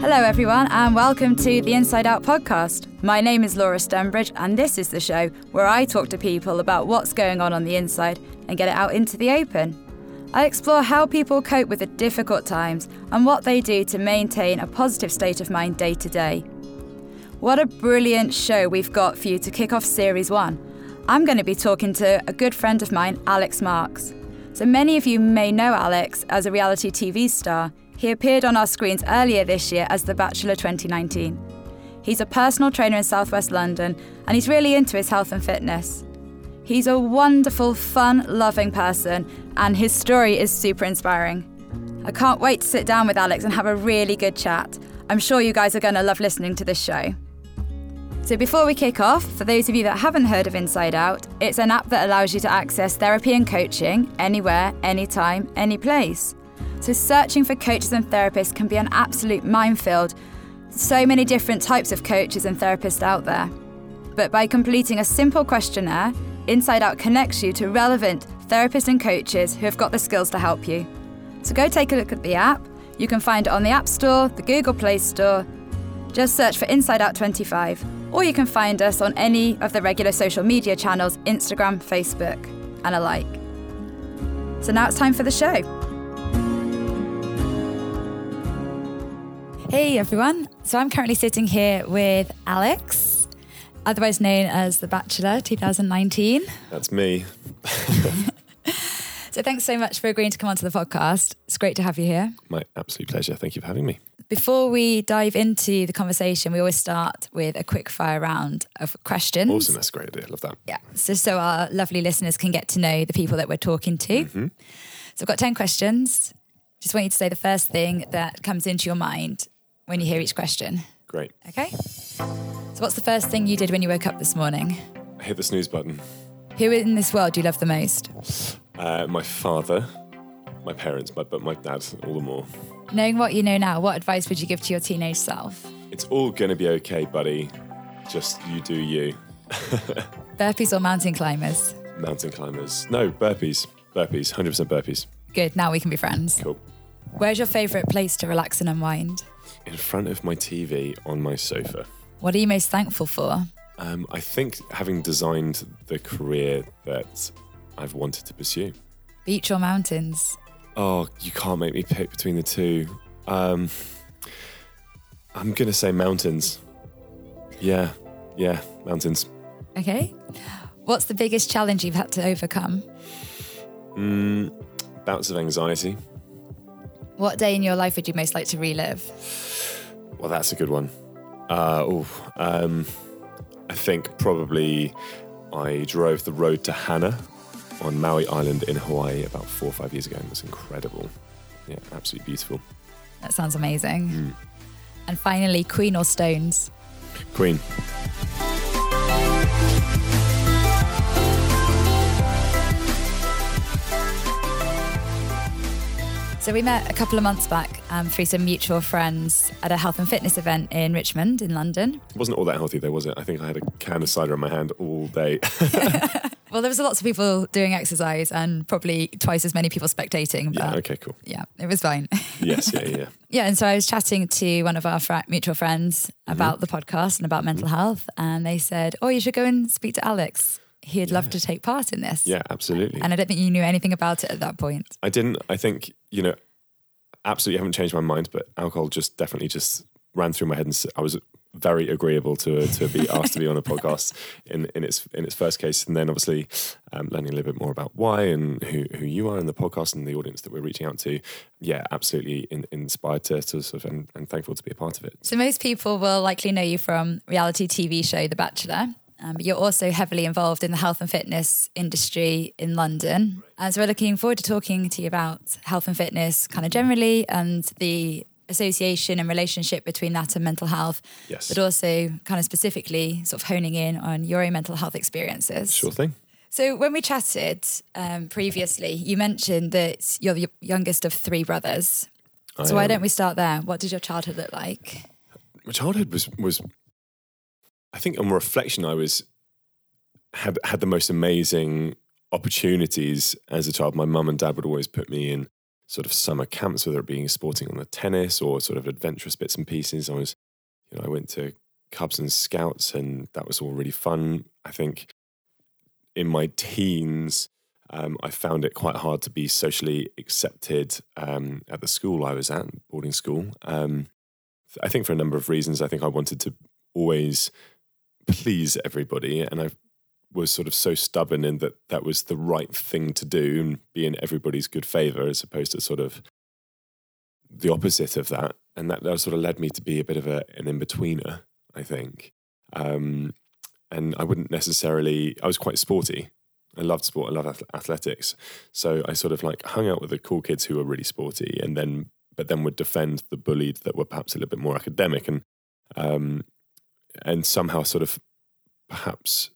Hello, everyone, and welcome to the Inside Out podcast. My name is Laura Stonebridge, and this is the show where I talk to people about what's going on on the inside and get it out into the open. I explore how people cope with the difficult times and what they do to maintain a positive state of mind day to day. What a brilliant show we've got for you to kick off Series 1. I'm going to be talking to a good friend of mine, Alex Marks. So many of you may know Alex as a reality TV star. He appeared on our screens earlier this year as The Bachelor 2019. He's a personal trainer in southwest London and he's really into his health and fitness. He's a wonderful, fun, loving person, and his story is super inspiring. I can't wait to sit down with Alex and have a really good chat. I'm sure you guys are going to love listening to this show. So, before we kick off, for those of you that haven't heard of Inside Out, it's an app that allows you to access therapy and coaching anywhere, anytime, any place. So, searching for coaches and therapists can be an absolute minefield. So many different types of coaches and therapists out there. But by completing a simple questionnaire, Inside Out connects you to relevant therapists and coaches who have got the skills to help you. So go take a look at the app. You can find it on the App Store, the Google Play Store. Just search for Inside Out 25, or you can find us on any of the regular social media channels Instagram, Facebook, and alike. So now it's time for the show. Hey everyone. So I'm currently sitting here with Alex, otherwise known as The Bachelor 2019. That's me. So thanks so much for agreeing to come onto the podcast. It's great to have you here. My absolute pleasure. Thank you for having me. Before we dive into the conversation, we always start with a quick fire round of questions. Awesome. That's a great idea. Love that. Yeah. So, so our lovely listeners can get to know the people that we're talking to. Mm-hmm. So I've got 10 questions. Just want you to say the first thing that comes into your mind when you hear each question. Great. Okay? So what's the first thing you did when you woke up this morning? I hit the snooze button. Who in this world do you love the most? Uh, my father, my parents, my, but my dad all the more. Knowing what you know now, what advice would you give to your teenage self? It's all going to be okay, buddy. Just you do you. Burpees or mountain climbers? Mountain climbers. No, burpees. Burpees. 100% burpees. Good, now we can be friends. Cool. Where's your favourite place to relax and unwind? In front of my TV on my sofa. What are you most thankful for? Um, I think having designed the career that I've wanted to pursue. Beach or mountains? Oh, you can't make me pick between the two. Um, I'm gonna say mountains. Yeah, yeah, mountains. Okay. What's the biggest challenge you've had to overcome? Mm, bouts of anxiety. What day in your life would you most like to relive? Well, that's a good one. Uh, oh, um, I think probably I drove the road to Hana on Maui Island in Hawaii about four or five years ago, and it was incredible. Yeah, absolutely beautiful. That sounds amazing. And finally, Queen or Stones? Queen. So we met a couple of months back um, through some mutual friends at a health and fitness event in Richmond, in London. It wasn't all that healthy though, was it? I think I had a can of cider in my hand all day. Well, there was lots of people doing exercise and probably twice as many people spectating. But yeah, okay, cool. yeah, it was fine. Yes, yeah, yeah. yeah, and so I was chatting to one of our fr- mutual friends about the podcast and about mental health, and they said, "Oh, you should go and speak to Alex. He'd love to take part in this." Yeah, absolutely. And I don't think you knew anything about it at that point. I didn't. I think you know, absolutely haven't changed my mind, but alcohol just definitely just ran through my head, and I was very agreeable to to be asked to be on a podcast in in its in its first case, and then obviously um, learning a little bit more about why and who who you are and the podcast and the audience that we're reaching out to. Yeah, absolutely in, inspired to, to sort of and, and thankful to be a part of it. So most people will likely know you from reality TV show The Bachelor. Um, but you're also heavily involved in the health and fitness industry in London. And so we're looking forward to talking to you about health and fitness kind of generally and the association and relationship between that and mental health. Yes. But also kind of specifically sort of honing in on your own mental health experiences. Sure thing. So when we chatted um, previously, you mentioned that you're the youngest of three brothers. So why am. don't we start there? What did your childhood look like? my childhood was was I think on reflection I was had had the most amazing opportunities as a child. My mum and dad would always put me in sort of summer camps, whether it being sporting on the tennis or sort of adventurous bits and pieces. I was, you know, I went to Cubs and Scouts, and that was all really fun. I think in my teens, um, I found it quite hard to be socially accepted um, at the school I was at, boarding school. Um, I think for a number of reasons. I think I wanted to always please everybody, and I was sort of so stubborn in that that was the right thing to do and be in everybody's good favor, as opposed to sort of the opposite of that. And that, that sort of led me to be a bit of a, an in betweener, I think. Um, and I wouldn't necessarily, I was quite sporty. I loved sport. I loved athletics. So I sort of like hung out with the cool kids who were really sporty, and then but then would defend the bullied that were perhaps a little bit more academic, and um, and somehow sort of perhaps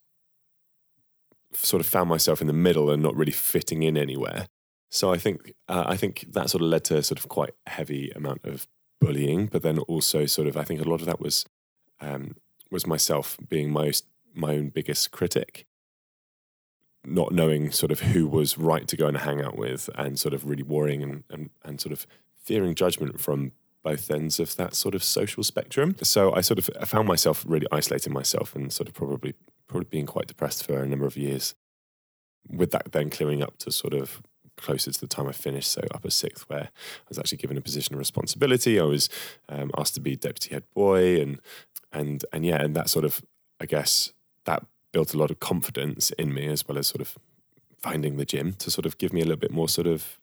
sort of found myself in the middle and not really fitting in anywhere. So I think uh, I think that sort of led to sort of quite heavy amount of bullying, but then also sort of I think a lot of that was um, was myself being my my own biggest critic not knowing sort of who was right to go and hang out with and sort of really worrying and, and, and sort of fearing judgment from both ends of that sort of social spectrum. So I sort of I found myself really isolating myself and sort of probably probably being quite depressed for a number of years. With that then clearing up to sort of closer to the time I finished, so upper sixth, where I was actually given a position of responsibility. I was um, asked to be deputy head boy, and and and yeah, and that sort of I guess that built a lot of confidence in me as well as sort of finding the gym to sort of give me a little bit more sort of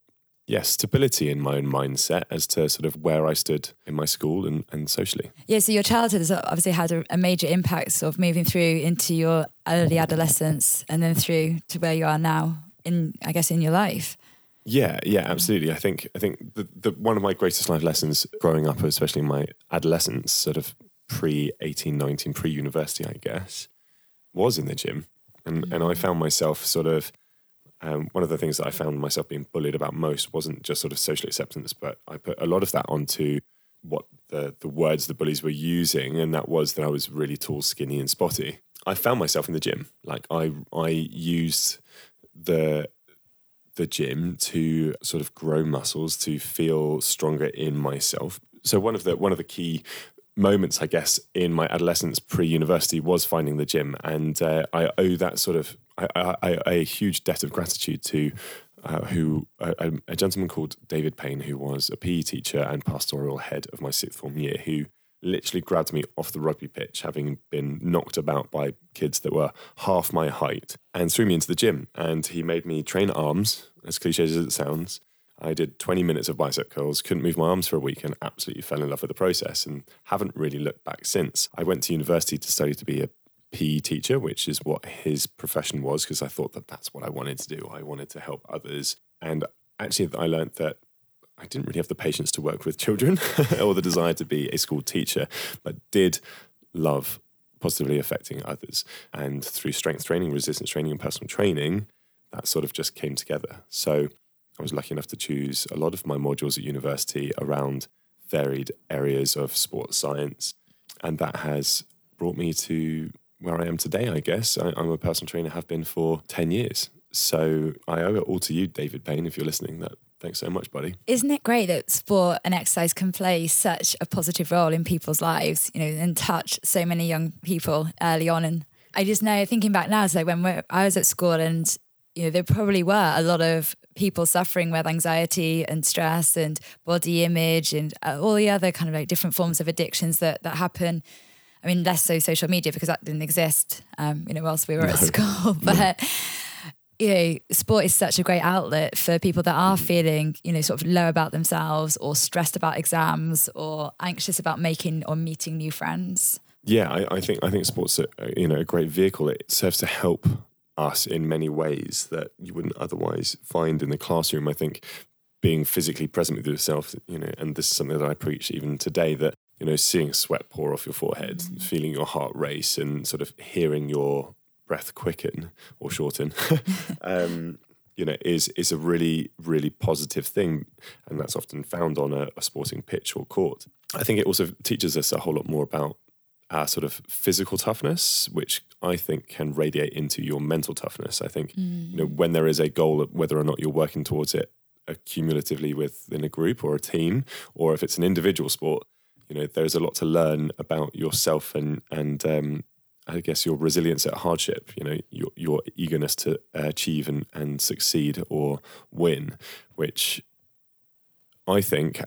yeah, stability in my own mindset as to sort of where I stood in my school and, and socially. Yeah, so your childhood has obviously had a, a major impact, sort of moving through into your early adolescence and then through to where you are now in, I guess, in your life. Yeah, yeah, absolutely. I think I think the, the one of my greatest life lessons growing up, especially in my adolescence, sort of pre 18, 19, pre university, I guess, was in the gym, and and I found myself sort of. Um, one of the things that I found myself being bullied about most wasn't just sort of social acceptance, but I put a lot of that onto what the the words the bullies were using, and that was that I was really tall, skinny, and spotty. I found myself in the gym. Like I I used the the gym to sort of grow muscles, to feel stronger in myself. So one of the one of the key moments, I guess, in my adolescence pre-university was finding the gym, and uh, I owe that sort of I, I, I, a huge debt of gratitude to uh, who a, a, gentleman called David Payne, who was a PE teacher and pastoral head of my sixth form year, who literally grabbed me off the rugby pitch, having been knocked about by kids that were half my height, and threw me into the gym. And he made me train arms, as cliche as it sounds, I did 20 minutes of bicep curls, couldn't move my arms for a week, and absolutely fell in love with the process and haven't really looked back since. I went to university to study to be a PE teacher, which is what his profession was, because I thought that that's what I wanted to do. I wanted to help others. And actually, I learned that I didn't really have the patience to work with children or the desire to be a school teacher, but did love positively affecting others. And through strength training, resistance training, and personal training, that sort of just came together. So I was lucky enough to choose a lot of my modules at university around varied areas of sports science. And that has brought me to where I am today, I guess. I, am a personal trainer, have been for 10 years. So I owe it all to you, David Payne, if you're listening. That thanks so much, buddy. Isn't it great that sport and exercise can play such a positive role in people's lives, you know, and touch so many young people early on? And I just know, thinking back now, so when I was at school and you know, there probably were a lot of people suffering with anxiety and stress and body image and uh, all the other kind of like different forms of addictions that that happen. I mean, less so social media because that didn't exist, um, you know, whilst we were no. at school. But you know, sport is such a great outlet for people that are feeling, you know, sort of low about themselves or stressed about exams or anxious about making or meeting new friends. Yeah, I, I think I think sports, a, you know, a great vehicle. It serves to help us in many ways that you wouldn't otherwise find in the classroom. I think being physically present with yourself, you know, and this is something that I preach even today that, you know, seeing sweat pour off your forehead, mm. feeling your heart race and sort of hearing your breath quicken or shorten, um, you know, is is a really, really positive thing. And that's often found on a, a sporting pitch or court. I think it also teaches us a whole lot more about our sort of physical toughness, which I think can radiate into your mental toughness. I think mm. you know when there is a goal, whether or not you're working towards it accumulatively within a group or a team, or if it's an individual sport, you know, there's a lot to learn about yourself and and um, I guess your resilience at hardship. You know, your your eagerness to achieve and and succeed or win, which I think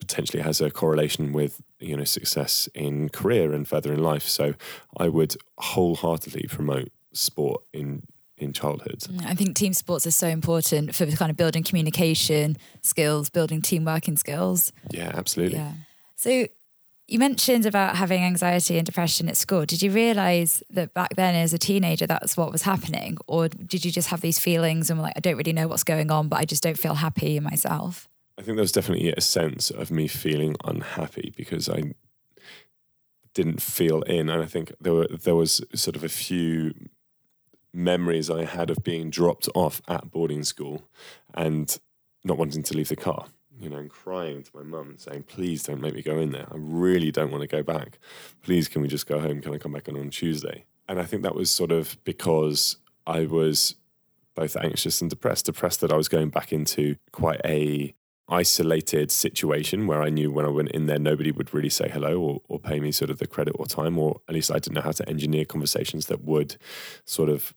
potentially has a correlation with you know success in career and further in life. So I would wholeheartedly promote sport in in childhood. Mm, I think team sports are so important for kind of building communication skills, building team working skills. Yeah, absolutely. Yeah. So you mentioned about having anxiety and depression at school. Did you realize that back then as a teenager that's what was happening or did you just have these feelings and were like I don't really know what's going on but I just don't feel happy in myself? I think there was definitely a sense of me feeling unhappy because I didn't feel in and I think there were there was sort of a few memories I had of being dropped off at boarding school and not wanting to leave the car, you know, and crying to my mum saying, please don't make me go in there. I really don't want to go back. Please, can we just go home? Can I come back on, on Tuesday? And I think that was sort of because I was both anxious and depressed. Depressed that I was going back into quite a isolated situation where I knew when I went in there, nobody would really say hello or, or pay me sort of the credit or time, or at least I didn't know how to engineer conversations that would sort of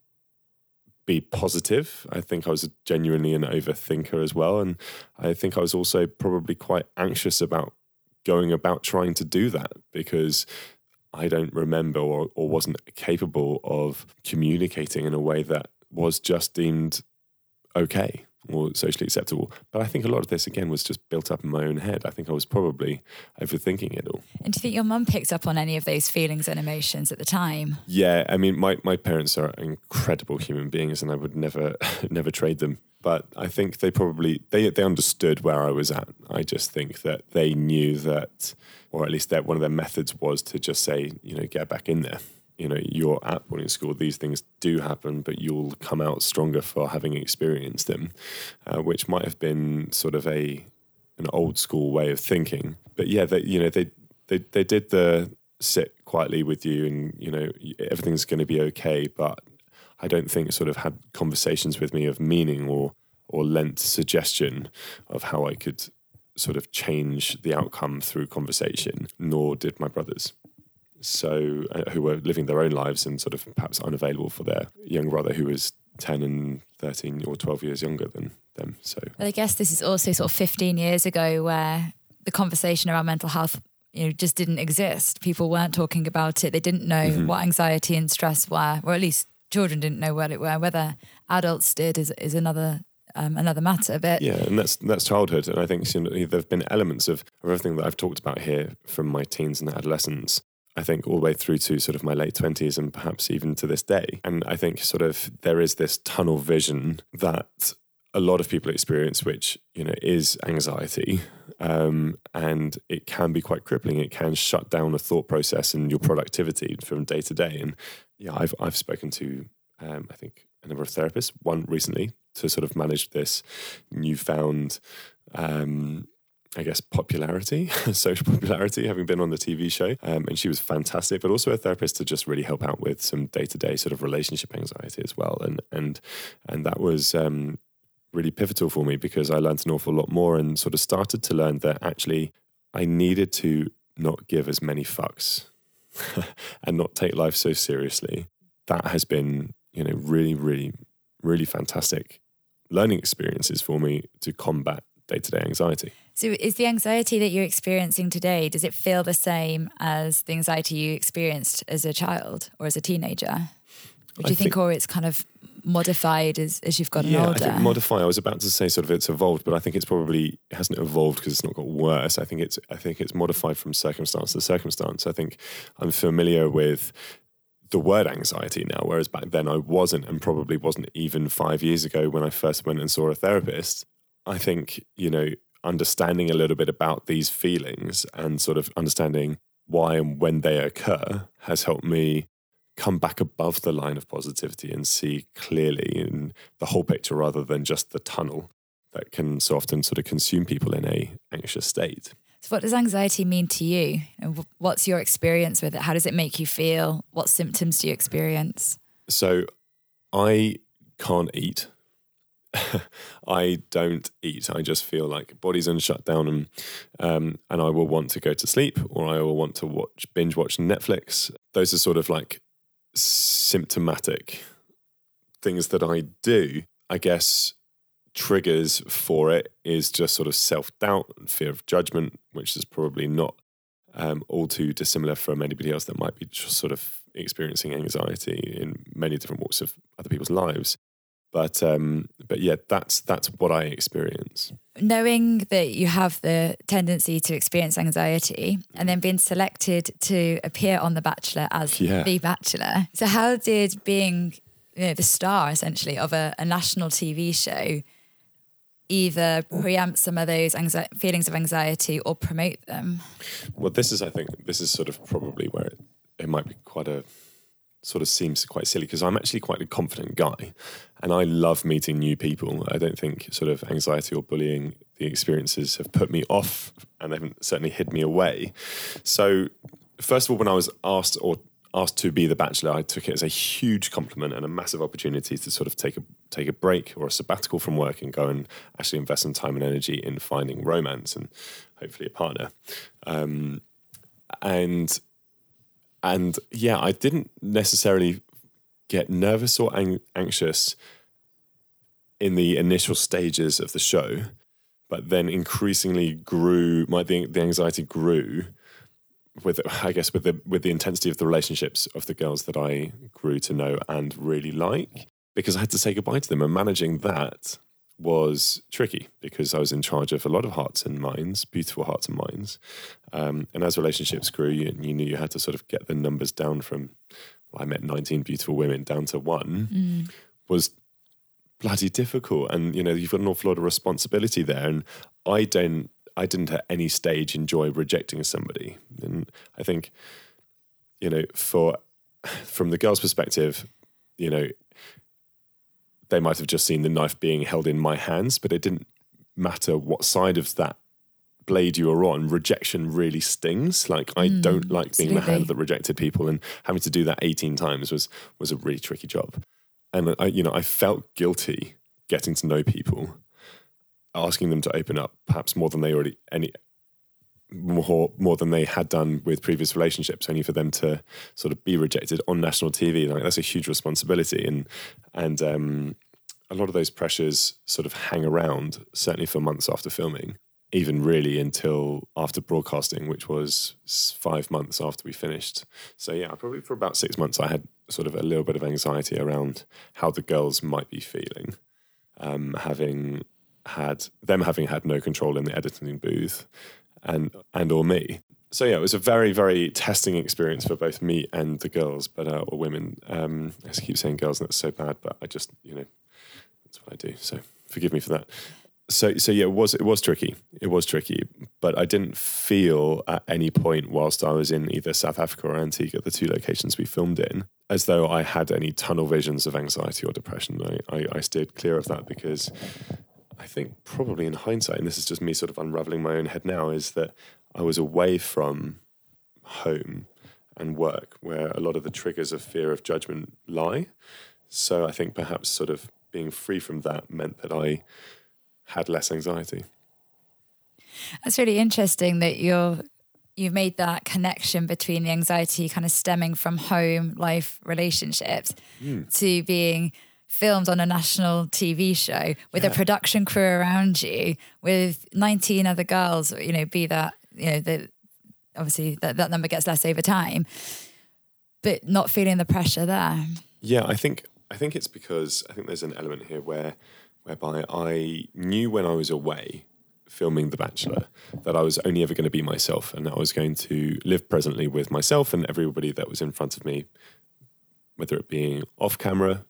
be positive. I think I was genuinely an overthinker as well. And I think I was also probably quite anxious about going about trying to do that because I don't remember or, or wasn't capable of communicating in a way that was just deemed okay or socially acceptable. But I think a lot of this again was just built up in my own head. I think I was probably overthinking it all. And do you think your mum picked up on any of those feelings and emotions at the time? Yeah, I mean, my, my parents are incredible human beings, and I would never never trade them. But I think they probably they they understood where I was at. I just think that they knew that, or at least that one of their methods was to just say, you know, get back in there you know you're at boarding school these things do happen but you'll come out stronger for having experienced them uh, which might have been sort of a an old school way of thinking. But yeah they you know they they, they did the sit quietly with you and you know everything's going to be okay but i don't think sort of had conversations with me of meaning or or lent suggestion of how i could sort of change the outcome through conversation nor did my brothers so uh, who were living their own lives and sort of perhaps unavailable for their young brother who was 10 and 13 or 12 years younger than them so well i guess this is also sort of 15 years ago where the conversation around mental health you know just didn't exist people weren't talking about it they didn't know mm-hmm. what anxiety and stress were or at least children didn't know what it were whether adults did is, is another um, another matter. But yeah, and that's that's childhood, and I think you know, there have been elements of, of everything that I've talked about here from my teens and adolescence I think all the way through to sort of my late 20s and perhaps even to this day. And I think sort of there is this tunnel vision that a lot of people experience, which, you know, is anxiety. Um, and it can be quite crippling. It can shut down the thought process and your productivity from day to day. And yeah, I've, I've spoken to, um, I think, a number of therapists, one recently to sort of manage this newfound um, I guess, popularity, social popularity, having been on the TV show. Um, and she was fantastic, but also a therapist to just really help out with some day to day sort of relationship anxiety as well. And and and that was um, really pivotal for me because I learned an awful lot more and sort of started to learn that actually I needed to not give as many fucks and not take life so seriously. That has been, you know, really, really, really fantastic learning experiences for me to combat day to day anxiety. So, is the anxiety that you're experiencing today, does it feel the same as the anxiety you experienced as a child or as a teenager? Would you think, think, or it's kind of modified as, as you've gotten yeah, older? I think modify. I was about to say sort of it's evolved, but I think it's probably it hasn't evolved because it's not got worse. I think it's I think it's modified from circumstance to circumstance. I think I'm familiar with the word anxiety now, whereas back then I wasn't, and probably wasn't even five years ago when I first went and saw a therapist. I think you know understanding a little bit about these feelings and sort of understanding why and when they occur has helped me come back above the line of positivity and see clearly in the whole picture rather than just the tunnel that can so often sort of consume people in a anxious state. So what does anxiety mean to you? And what's your experience with it? How does it make you feel? What symptoms do you experience? So I can't eat I don't eat. I just feel like body's in shutdown, and um, and I will want to go to sleep, or I will want to watch binge watch Netflix. Those are sort of like symptomatic things that I do. I guess triggers for it is just sort of self doubt, and fear of judgment, which is probably not um, all too dissimilar from anybody else that might be sort of experiencing anxiety in many different walks of other people's lives. But um, but yeah, that's that's what I experience. Knowing that you have the tendency to experience anxiety, and then being selected to appear on The Bachelor as Yeah. the Bachelor. So how did being you know, the star essentially of a, a national TV show either preempt some of those anxi- feelings of anxiety or promote them? Well, this is, I think, this is sort of probably where it, it might be quite a sort of seems quite silly because I'm actually quite a confident guy and I love meeting new people. I don't think sort of anxiety or bullying, the experiences have put me off and they haven't certainly hid me away. So, first of all, when I was asked or asked to be the bachelor, I took it as a huge compliment and a massive opportunity to sort of take a take a break or a sabbatical from work and go and actually invest some time and energy in finding romance and hopefully a partner. Um, and and yeah, I didn't necessarily get nervous or ang- anxious in the initial stages of the show, but then increasingly grew. My the, the anxiety grew with I guess with the with the intensity of the relationships of the girls that I grew to know and really like because I had to say goodbye to them and managing that was tricky because I was in charge of a lot of hearts and minds, beautiful hearts and minds. Um, and as relationships grew, you, you knew you had to sort of get the numbers down from, well, I met 19 beautiful women down to one was bloody difficult. And, you know, you've got an awful lot of responsibility there. And I don't, I didn't at any stage enjoy rejecting somebody. And I think, you know, for, from the girl's perspective, you know, they might have just seen the knife being held in my hands, but it didn't matter what side of that blade you were on. Rejection really stings. Like I hmm, don't like being the hand that rejected people, and having to do that eighteen times was was a really tricky job. And I, you know, I felt guilty getting to know people, asking them to open up, perhaps more than they already any more more than they had done with previous relationships, only for them to sort of be rejected on national TV. Like that's a huge responsibility, and and um, a lot of those pressures sort of hang around, certainly for months after filming, even really until after broadcasting, which was five months after we finished. So yeah, probably for about six months, I had sort of a little bit of anxiety around how the girls might be feeling, um, having had them having had no control in the editing booth, and and or me. So yeah, it was a very very testing experience for both me and the girls, but uh, or women. Um, I keep saying girls, and that's so bad, but I just you know that's what I do. So forgive me for that. So so yeah, it was it was tricky. It was tricky, but I didn't feel at any point whilst I was in either South Africa or Antigua, the two locations we filmed in, as though I had any tunnel visions of anxiety or depression. I, I, I steered clear of that because I think probably in hindsight, and this is just me sort of unraveling my own head now, is that I was away from home and work where a lot of the triggers of fear of judgment lie. So I think perhaps sort of being free from that meant that I had less anxiety. That's really interesting that you're you've made that connection between the anxiety kind of stemming from home life relationships hmm. to being filmed on a national TV show with a production crew around you with 19 other girls you know be that you know the obviously that, that number gets less over time but not feeling the pressure there. Yeah, I think I think it's because I think there's an element here where whereby I knew when I was away filming The Bachelor that I was only ever going to be myself and that I was going to live presently with myself and everybody that was in front of me, whether it being off camera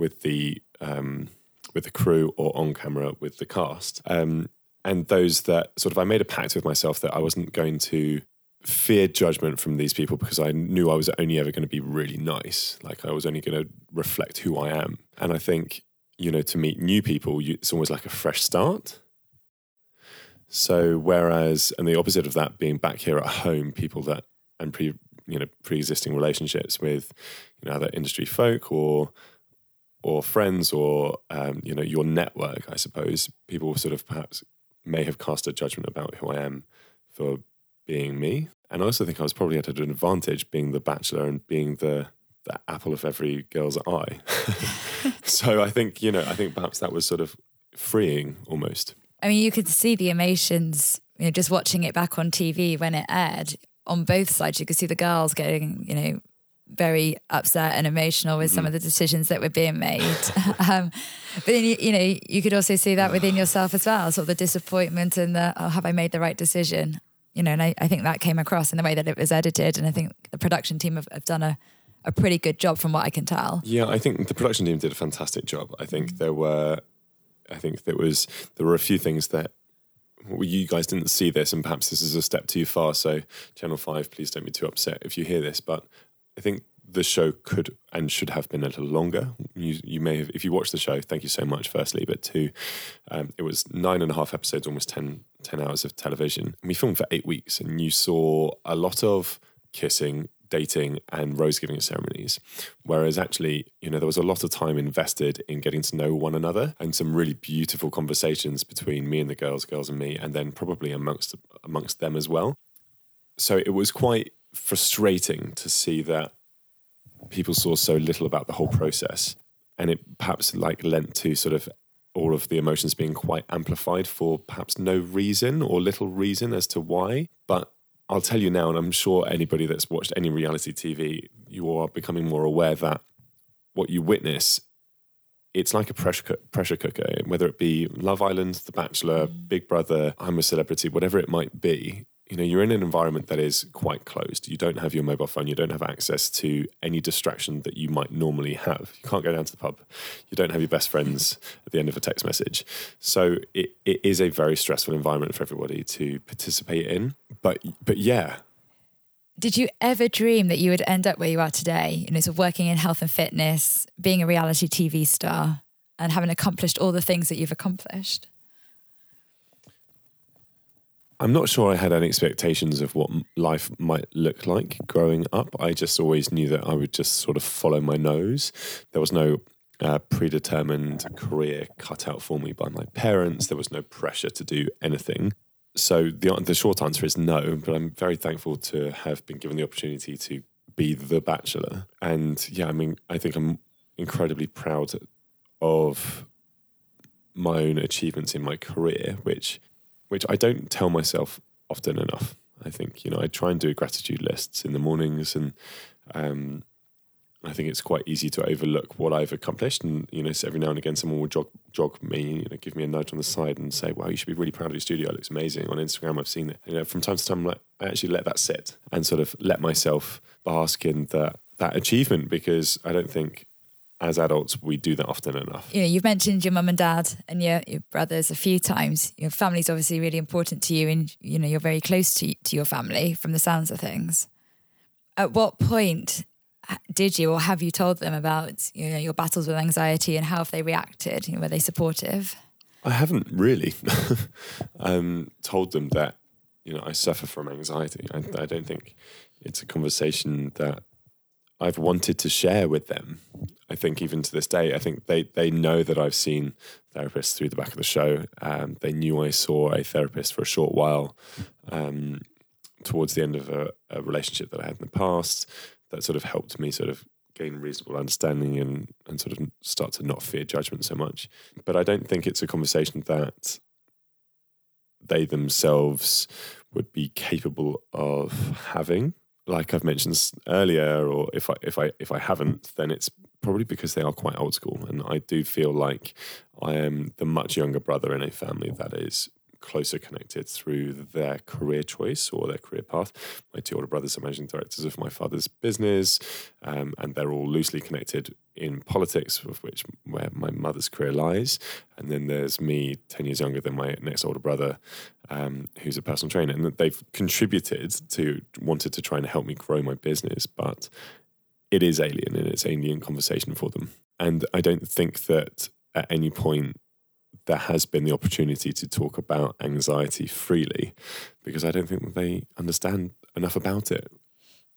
with the um, with the crew or on camera with the cast. Um, and those that sort of I made a pact with myself that I wasn't going to fear judgment from these people because I knew I was only ever going to be really nice. Like I was only going to reflect who I am. And I think, you know, to meet new people, you, it's almost like a fresh start. So whereas, and the opposite of that being back here at home, people that and pre, you know, pre-existing relationships with, you know, other industry folk or or friends or um, you know your network, I suppose people sort of perhaps may have cast a judgment about who I am for being me. And I also think I was probably at an advantage being the bachelor and being the the apple of every girl's eye. so I think you know I think perhaps that was sort of freeing almost. I mean, you could see the emotions, you know, just watching it back on TV when it aired on both sides. You could see the girls getting, you know, very upset and emotional with mm-hmm. some of the decisions that were being made. um, but then, you, you, know, you could also see that within yourself as well, sort of the disappointment and the, oh, have I made the right decision? You know, and I, I think that came across in the way that it was edited. And I think the production team have, have done a, a pretty good job from what I can tell. Yeah, I think the production team did a fantastic job. I think there were, I think there was, there were a few things that well, you guys didn't see this, and perhaps this is a step too far. So, Channel 5, please don't be too upset if you hear this. But I think the show could and should have been a little longer. You, you may have, if you watched the show, thank you so much, firstly. But two, um, it was nine and a half episodes, almost 10, 10 hours of television. And we filmed for eight weeks, and you saw a lot of kissing, dating, and rose giving ceremonies. Whereas actually, you know, there was a lot of time invested in getting to know one another and some really beautiful conversations between me and the girls, girls and me, and then probably amongst amongst them as well. So it was quite frustrating to see that people saw so little about the whole process and it perhaps like lent to sort of all of the emotions being quite amplified for perhaps no reason or little reason as to why but I'll tell you now, and I'm sure anybody that's watched any reality TV, you are becoming more aware that what you witness, it's like a pressure pressure cooker. Whether it be Love Island, The Bachelor, mm. Big Brother, I'm a Celebrity, whatever it might be, you know you're in an environment that is quite closed. You don't have your mobile phone. You don't have access to any distraction that you might normally have. You can't go down to the pub. You don't have your best friends at the end of a text message. So it, it is a very stressful environment for everybody to participate in. But but yeah. Did you ever dream that you would end up where you are today you know sort of working in health and fitness being a reality tv star and having accomplished all the things that you've accomplished I'm not sure I had any expectations of what life might look like growing up. I just always knew that I would just sort of follow my nose. There was no uh, predetermined career cut out for me by my parents. There was no pressure to do anything. So the the short answer is no. But I'm very thankful to have been given the opportunity to be the bachelor. And yeah, I mean, I think I'm incredibly proud of my own achievements in my career, which which I don't tell myself often enough. I think you know I try and do gratitude lists in the mornings, and um, I think it's quite easy to overlook what I've accomplished. And you know, so every now and again, someone will jog jog me, you know, give me a nudge on the side and say, "Wow, you should be really proud of your studio. It looks amazing." On Instagram, I've seen it. You know, from time to time, like, I actually let that sit and sort of let myself bask in that that achievement because I don't think as adults, we do that often enough. You know, you've mentioned your mum and dad and your, your brothers a few times. Your family's obviously really important to you, and you know you're very close to to your family from the sounds of things. At what point did you or have you told them about you know your battles with anxiety and how have they reacted? You know, were they supportive? I haven't really um, told them that you know I suffer from anxiety. I, I don't think it's a conversation that I've wanted to share with them. I think even to this day, I think they they know that I've seen therapists through the back of the show. Um, they knew I saw a therapist for a short while um, towards the end of a, a, relationship that I had in the past. That sort of helped me sort of gain reasonable understanding and and sort of start to not fear judgment so much. But I don't think it's a conversation that they themselves would be capable of having like I've mentioned earlier, or if I if I if I haven't, then it's probably because they are quite old school, and I do feel like I am the much younger brother in a family that is closer connected through their career choice or their career path. My two older brothers are managing directors of my father's business, um, and they're all loosely connected in politics, of which where my mother's career lies. And then there's me, ten years younger than my next older brother, um, who's a personal trainer, and they've contributed to wanted to try and help me grow my business, but it is alien and it's alien conversation for them. And I don't think that at any point there has been the opportunity to talk about anxiety freely because I don't think that they understand enough about it.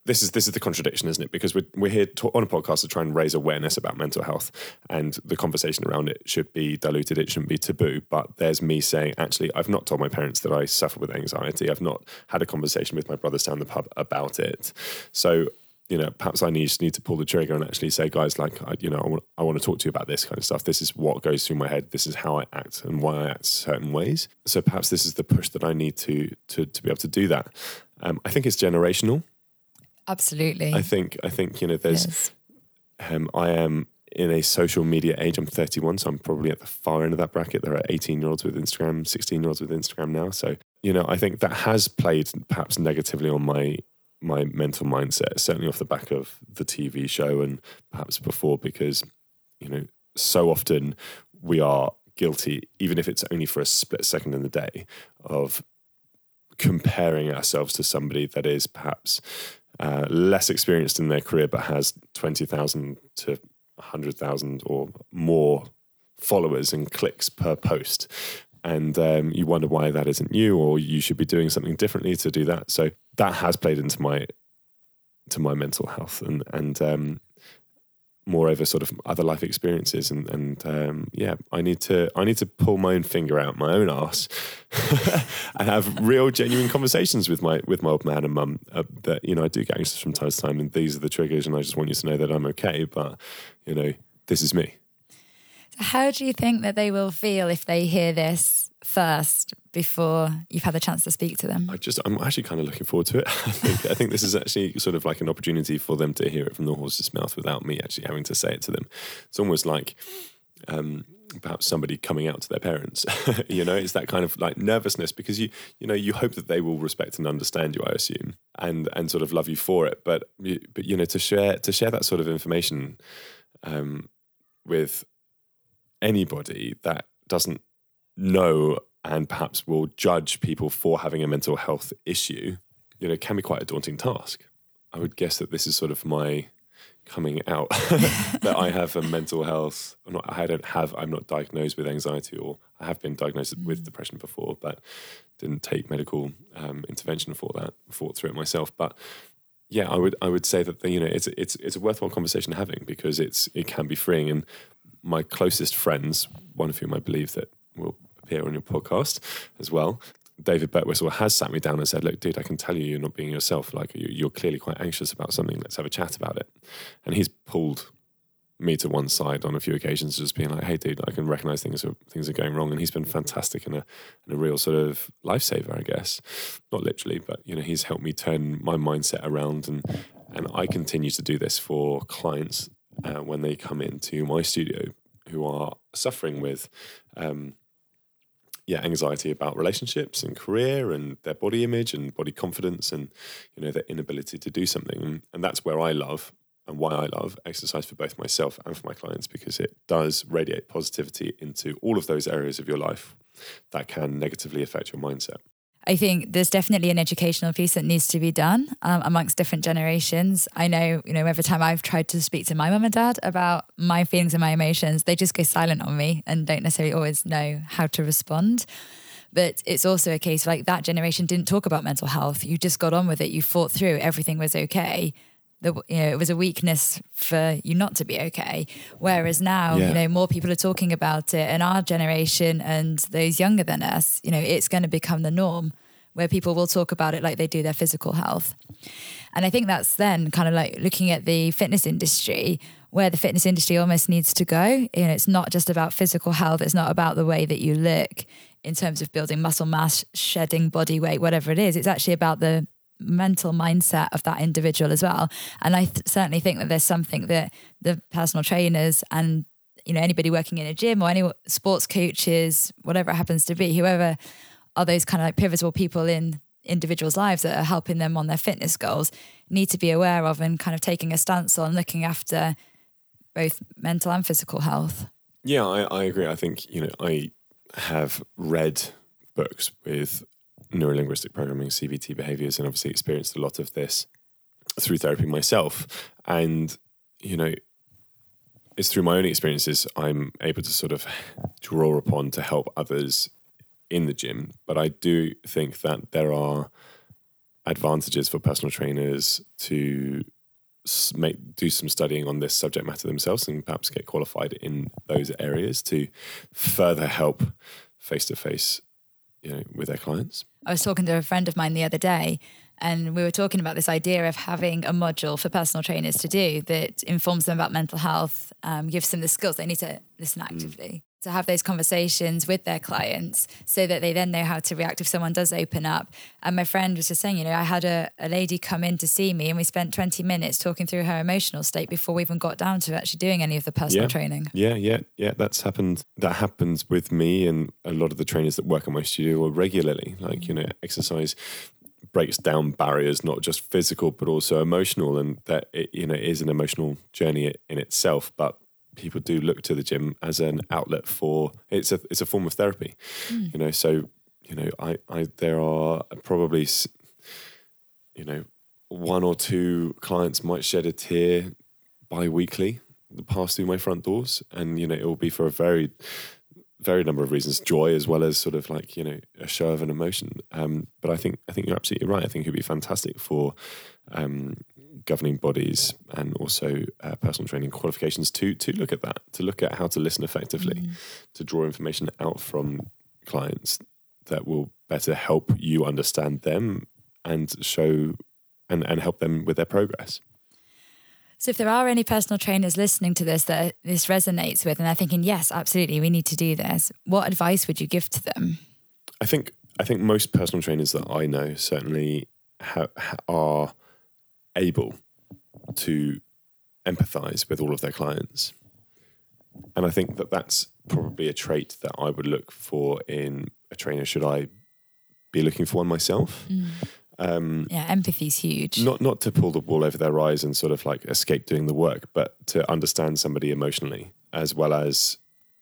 This is this is the contradiction, isn't it? Because we're we're here to, on a podcast to try and raise awareness about mental health, and the conversation around it should be diluted. It shouldn't be taboo. But there's me saying, actually, I've not told my parents that I suffer with anxiety. I've not had a conversation with my brothers down the pub about it. So you know, perhaps I need, need to pull the trigger and actually say, guys, like, I, you know, I want, I want to talk to you about this kind of stuff. This is what goes through my head. This is how I act and why I act certain ways. So perhaps this is the push that I need to to to be able to do that. Um, I think it's generational. Absolutely. I think I think you know there's Yes. um, I am in a social media age. I'm 31, so I'm probably at the far end of that bracket. There are 18 year olds with Instagram, 16 year olds with Instagram now. So you know, I think that has played perhaps negatively on my my mental mindset. Certainly off the back of the TV show and perhaps before, because you know, so often we are guilty, even if it's only for a split second in the day, of comparing ourselves to somebody that is perhaps uh, less experienced in their career but has 20,000 to 100,000 or more followers and clicks per post. And um, you wonder why that isn't you, or you should be doing something differently to do that. So that has played into my to my mental health, and and um, moreover, sort of other life experiences, and and um, yeah, I need to I need to pull my own finger out my own ass and have real, genuine conversations with my with my old man and mum. Uh, that you know, I do get anxious from time to time, and these are the triggers, and I just want you to know that I'm okay. But you know, this is me. So how do you think that they will feel if they hear this first before you've had the chance to speak to them? I just I'm actually kind of looking forward to it. I think I think this is actually sort of like an opportunity for them to hear it from the horse's mouth without me actually having to say it to them. It's almost like um, perhaps somebody coming out to their parents. you know, it's that kind of like nervousness because you you know you hope that they will respect and understand you. I assume and and sort of love you for it. But but you know to share to share that sort of information um, with anybody that doesn't know and perhaps will judge people for having a mental health issue, you know, can be quite a daunting task. I would guess that this is sort of my coming out that I have a mental health. I'm not, I don't have. I'm not diagnosed with anxiety, or I have been diagnosed with depression before, but didn't take medical um, intervention for that. Fought through it myself, but yeah, I would I would say that you know it's it's it's a worthwhile conversation having because it's it can be freeing. And my closest friends, one of whom I believe that will appear on your podcast as well, David Birtwistle has sat me down and said, "Look, dude, I can tell you you're not being yourself. Like you- you're clearly quite anxious about something. Let's have a chat about it." And he's pulled me to one side on a few occasions, just being like, "Hey, dude, I can recognize things are things are going wrong." And he's been fantastic and a and a real sort of lifesaver, I guess. Not literally, but you know, he's helped me turn my mindset around, and and I continue to do this for clients uh, when they come into my studio who are suffering with. Um, yeah, anxiety about relationships and career and their body image and body confidence and you know their inability to do something, and, that's where I love and why I love exercise for both myself and for my clients because it does radiate positivity into all of those areas of your life that can negatively affect your mindset. I think there's definitely an educational piece that needs to be done um, amongst different generations. I know, you know, every time I've tried to speak to my mum and dad about my feelings and my emotions, they just go silent on me and don't necessarily always know how to respond. But it's also a case like that generation didn't talk about mental health. You just got on with it. You fought through. Everything was okay. The, you know, it was a weakness for you not to be okay. Whereas now, Yeah. you know, more people are talking about it, and our generation and those younger than us, you know, it's going to become the norm where people will talk about it like they do their physical health. And I think that's then kind of like looking at the fitness industry, where the fitness industry almost needs to go. You know, it's not just about physical health, it's not about the way that you look in terms of building muscle mass, shedding body weight, whatever it is. It's actually about the mental mindset of that individual as well. And I th- certainly think that there's something that the personal trainers and you know anybody working in a gym or any sports coaches, whatever it happens to be, whoever are those kind of like pivotal people in individuals' lives that are helping them on their fitness goals need to be aware of and kind of taking a stance on looking after both mental and physical health. Yeah, I, I agree. I think, you know, I have read books with neurolinguistic programming, CBT behaviors, and obviously experienced a lot of this through therapy myself. And, you know, it's through my own experiences I'm able to sort of draw upon to help others in the gym. But I do think that there are advantages for personal trainers to make do some studying on this subject matter themselves and perhaps get qualified in those areas to further help face to face you know with their clients i was talking to a friend of mine the other day and we were talking about this idea of having a module for personal trainers to do that informs them about mental health um, gives them the skills they need to listen mm. actively to have those conversations with their clients so that they then know how to react if someone does open up. And my friend was just saying, you know, I had a, a lady come in to see me and we spent 20 minutes talking through her emotional state before we even got down to actually doing any of the personal yeah. training. Yeah, yeah, yeah. That's happened. That happens with me and a lot of the trainers that work in my studio regularly. Like, you know, exercise breaks down barriers, not just physical, but also emotional. And that, it, you know, is an emotional journey in itself. But people do look to the gym as an outlet for it's a it's a form of therapy mm. you know? So you know I, I there are probably you know one or two clients might shed a tear bi-weekly pass through my front doors. And you know it will be for a very very number of reasons joy as well as sort of like you know a show of an emotion. Um, but i think i think you're absolutely right. I think it would be fantastic for um, governing bodies and also uh, personal training qualifications to to look at that, to look at how to listen effectively, mm. to draw information out from clients that will better help you understand them and show and, and help them with their progress. So, if there are any personal trainers listening to this that this resonates with, and they're thinking, "Yes, absolutely, we need to do this," what advice would you give to them? I think I think most personal trainers that I know certainly ha- are able to empathize with all of their clients. And I think that that's probably a trait that I would look for in a trainer. Should I be looking for one myself? Mm. Um, yeah, empathy is huge. Not not to pull the wool over their eyes and sort of like escape doing the work, but to understand somebody emotionally as well as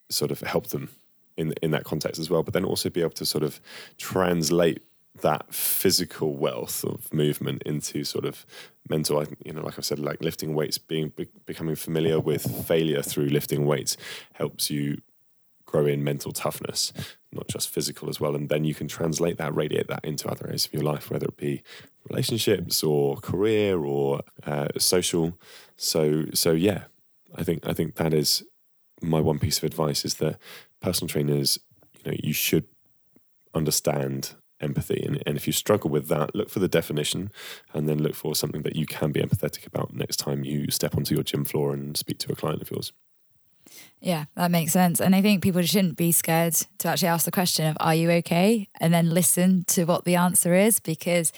sort of help them in in that context as well. But then also be able to sort of translate that physical wealth of movement into sort of mental you know like i've said like lifting weights being be, becoming familiar with failure through lifting weights helps you grow in mental toughness not just physical as well. And then you can translate that radiate that into other areas of your life whether it be relationships or career or uh, social. So so yeah i think i think that is my one piece of advice is that personal trainers you know you should understand empathy. And, and if you struggle with that, look for the definition and then look for something that you can be empathetic about next time you step onto your gym floor and speak to a client of yours. Yeah, that makes sense. And I think people shouldn't be scared to actually ask the question of, Are you okay? And then listen to what the answer is because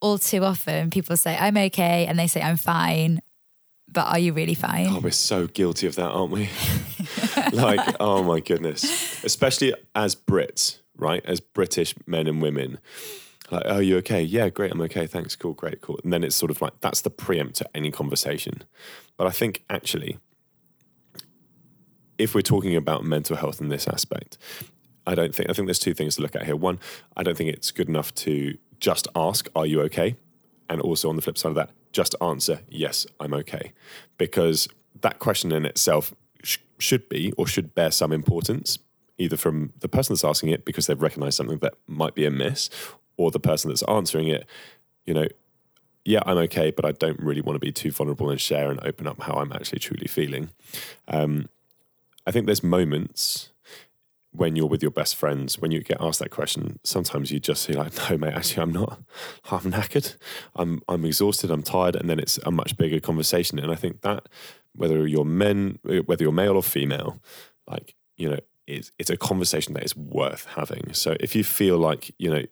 all too often people say, I'm okay. And they say, I'm fine. But are you really fine? Oh, we're so guilty of that, aren't we? like, oh my goodness. Especially as Brits, right? As British men and women. Like, oh, are you okay? Yeah, great. I'm okay. Thanks. Cool. Great. Cool. And then it's sort of like that's the preempt to any conversation. But I think actually, if we're talking about mental health in this aspect, I don't think I think there's two things to look at here. One, I don't think it's good enough to just ask, "Are you okay?" And also on the flip side of that, just answer, "Yes, I'm okay," because that question in itself sh- should be or should bear some importance either from the person that's asking it because they've recognized something that might be amiss, or the person that's answering it, you know, yeah, I'm okay, but I don't really want to be too vulnerable and share and open up how I'm actually truly feeling. Um, I think there's moments when you're with your best friends, when you get asked that question, sometimes you just say like, "No, mate, actually, I'm not. I'm knackered. I'm I'm exhausted. I'm tired." And then it's a much bigger conversation. And I think that whether you're men, whether you're male or female, like you know, it's it's a conversation that is worth having. So if you feel like you know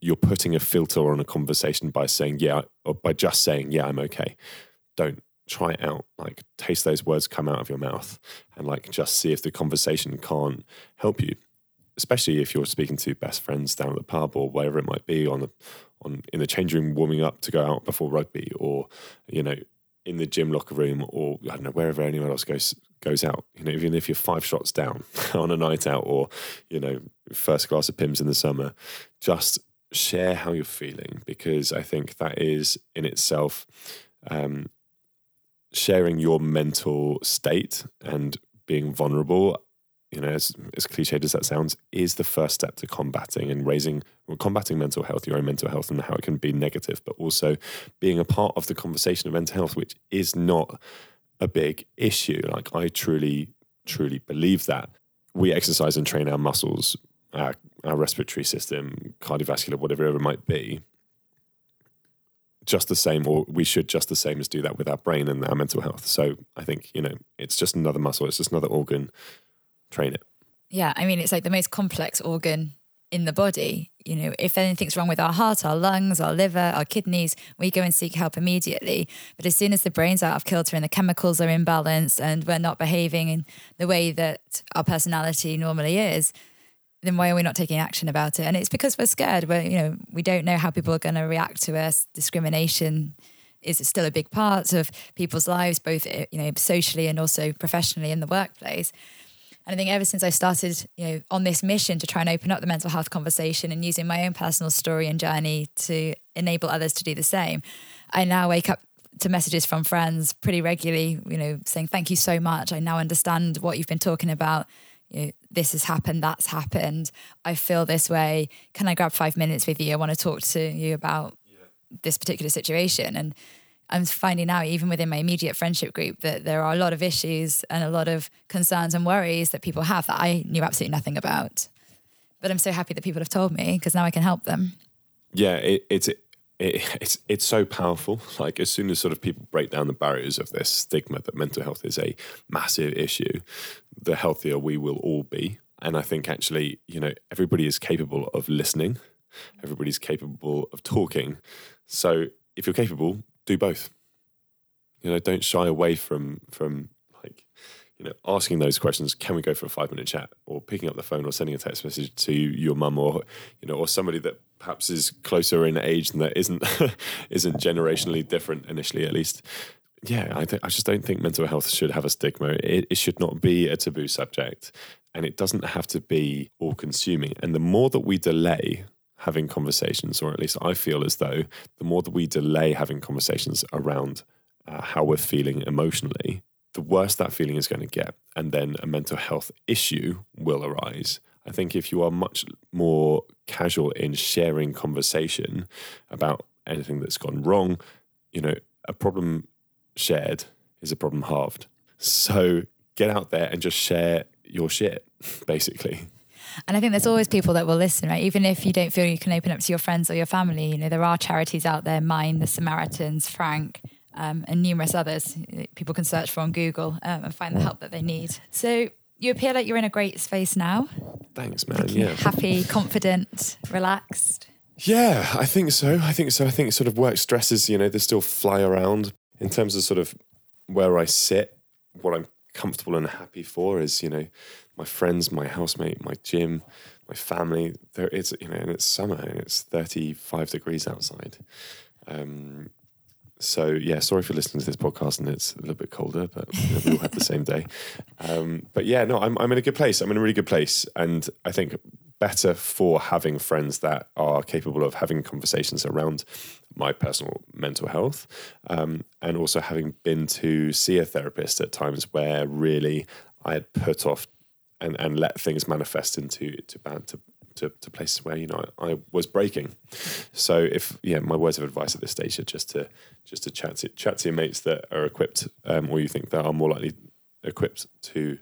you're putting a filter on a conversation by saying yeah or by just saying yeah I'm okay, don't try it out. Like taste those words come out of your mouth and like just see if the conversation can't help you. Especially if you're speaking to best friends down at the pub or wherever it might be on the on in the change room warming up to go out before rugby or you know in the gym locker room or I don't know wherever anyone else goes goes out. You know, even if you're five shots down on a night out or you know first glass of Pimm's in the summer, just share how you're feeling because I think that is in itself um, sharing your mental state and being vulnerable. you know, as, as cliched as that sounds, is the first step to combating and raising, well, combating mental health, your own mental health, and how it can be negative, but also being a part of the conversation of mental health, which is not a big issue. Like, I truly, truly believe that. We exercise and train our muscles, our, our respiratory system, cardiovascular, whatever it might be, just the same, or we should just the same as do that with our brain and our mental health. So I think, you know, it's just another muscle, it's just another organ train it. Yeah, I mean, it's like the most complex organ in the body. You know, if anything's wrong with our heart, our lungs, our liver, our kidneys, we go and seek help immediately. But as soon as the brain's out of kilter and the chemicals are imbalanced and we're not behaving in the way that our personality normally is, then why are we not taking action about it? And it's because we're scared. We're, you know, we don't know how people are going to react to us. Discrimination is still a big part of people's lives, both eh, you know socially and also professionally in the workplace. And I think ever since I started, you know, on this mission to try and open up the mental health conversation and using my own personal story and journey to enable others to do the same, I now wake up to messages from friends pretty regularly, you know, saying, Thank you so much. I now understand what you've been talking about. You know, this has happened, that's happened. I feel this way. Can I grab five minutes with you? I want to talk to you about yeah. this particular situation. And I'm finding out, even within my immediate friendship group, that there are a lot of issues and a lot of concerns and worries that people have that I knew absolutely nothing about. But I'm so happy that people have told me because now I can help them. Yeah, it, it's it, it's it's so powerful. Like as soon as sort of people break down the barriers of this stigma that mental health is a massive issue, the healthier we will all be. And I think actually, you know, everybody is capable of listening. Everybody's capable of talking. So if you're capable, do both. You know, don't shy away from from like you know asking those questions. Can we go for a five minute chat, or picking up the phone, or sending a text message to your mum, or you know, or somebody that perhaps is closer in age and that isn't isn't generationally different initially, at least. Yeah, I think I just don't think mental health should have a stigma. It, it should not be a taboo subject, and it doesn't have to be all consuming. And the more that we delay having conversations, or at least I feel as though the more that we delay having conversations around uh, how we're feeling emotionally, the worse that feeling is going to get. And then a mental health issue will arise. I think if you are much more casual in sharing conversation about anything that's gone wrong, you know, a problem shared is a problem halved. So get out there and just share your shit, basically. And I think there's always people that will listen, right? Even if you don't feel you can open up to your friends or your family, you know, there are charities out there, Mind, the Samaritans, Frank, um, and numerous others. People can search for on Google um, and find the help that they need. So you appear like you're in a great space now. Thanks, man. Yeah. Happy, confident, relaxed. Yeah, I think so. I think so. I think sort of work stresses, you know, they still fly around. In terms of sort of where I sit, what I'm comfortable and happy for is, you know, my friends, my housemate, my gym, my family. There, it's you know, and it's summer and it's thirty five degrees outside. Um, so yeah, sorry for listening to this podcast and it's a little bit colder, but you know, we all had the same day. Um, but yeah, no, I'm I'm in a good place. I'm in a really good place, and I think better for having friends that are capable of having conversations around my personal mental health, um, and also having been to see a therapist at times where really I had put off and and let things manifest into to bad to, to, to places where you know I, I, was breaking. So if yeah, my words of advice at this stage are just to just to chat to chat to your mates that are equipped, um, or you think that are more likely equipped to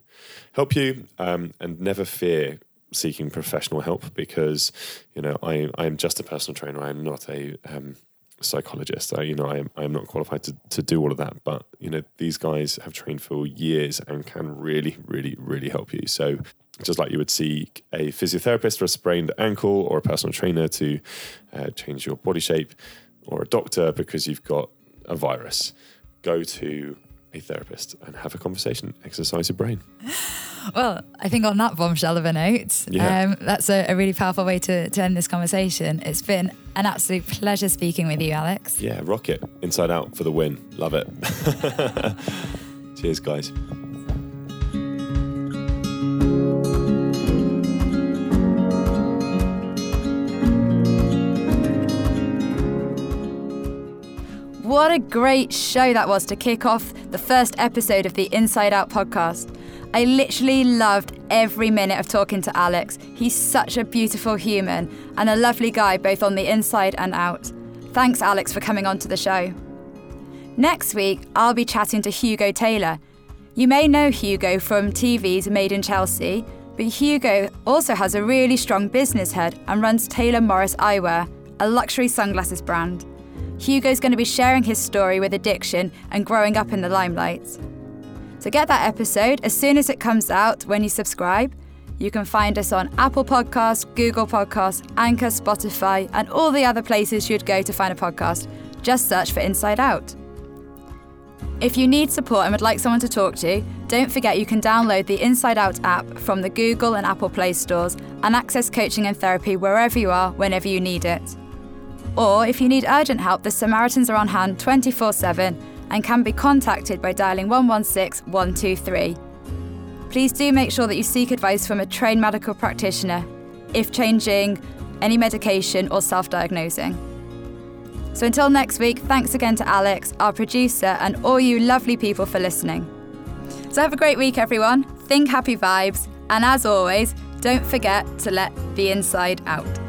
help you, um, and never fear seeking professional help because you know I I am just a personal trainer. I am not a um, psychologist. I, you know, I am, I am not qualified to, to do all of that, but you know, these guys have trained for years and can really, really, really help you. So just like you would seek a physiotherapist for a sprained ankle or a personal trainer to uh, change your body shape or a doctor because you've got a virus, go to a therapist and have a conversation, exercise your brain. Well, I think on that bombshell of a note, yeah. um, that's a, a, really powerful way to, to end this conversation. It's been an absolute pleasure speaking with you, Alex. Yeah, rocket inside out for the win. Love it. Cheers, guys. What a great show that was to kick off the first episode of the Inside Out podcast. I literally loved every minute of talking to Alex. He's such a beautiful human and a lovely guy both on the inside and out. Thanks, Alex, for coming on to the show. Next week, I'll be chatting to Hugo Taylor. You may know Hugo from TV's Made in Chelsea, but Hugo also has a really strong business head and runs Taylor Morris Eyewear, a luxury sunglasses brand. Hugo's going to be sharing his story with addiction and growing up in the limelight. To get that episode as soon as it comes out when you subscribe, you can find us on Apple Podcasts, Google Podcasts, Anchor, Spotify, and all the other places you'd go to find a podcast. Just search for Inside Out. If you need support and would like someone to talk to, don't forget you can download the Inside Out app from the Google and Apple Play stores and access coaching and therapy wherever you are, whenever you need it. Or if you need urgent help, the Samaritans are on hand 24 7 and can be contacted by dialing 116 123. Please do make sure that you seek advice from a trained medical practitioner if changing any medication or self diagnosing. So until next week, thanks again to Alex, our producer, and all you lovely people for listening. So have a great week, everyone. Think happy vibes, and as always, don't forget to let the inside out.